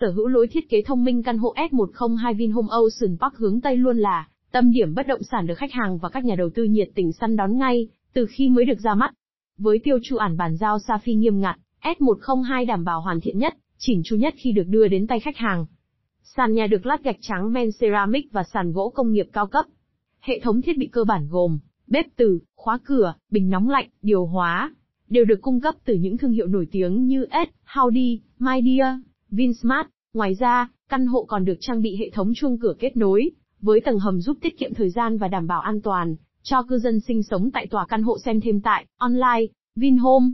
Sở hữu lối thiết kế thông minh căn hộ S102 Vinhome Ocean Park hướng Tây luôn là tâm điểm bất động sản được khách hàng và các nhà đầu tư nhiệt tình săn đón ngay từ khi mới được ra mắt. Với tiêu chu ản bàn giao Safi nghiêm ngặt, S102 đảm bảo hoàn thiện nhất, chỉnh chu nhất khi được đưa đến tay khách hàng. Sàn nhà được lát gạch trắng men ceramic và sàn gỗ công nghiệp cao cấp. Hệ thống thiết bị cơ bản gồm bếp từ, khóa cửa, bình nóng lạnh, điều hóa, đều được cung cấp từ những thương hiệu nổi tiếng như S, Howdy, My Dear, Vinsmart. Ngoài ra, căn hộ còn được trang bị hệ thống chuông cửa kết nối, với tầng hầm giúp tiết kiệm thời gian và đảm bảo an toàn cho cư dân sinh sống tại tòa căn hộ xem thêm tại online Vinhome.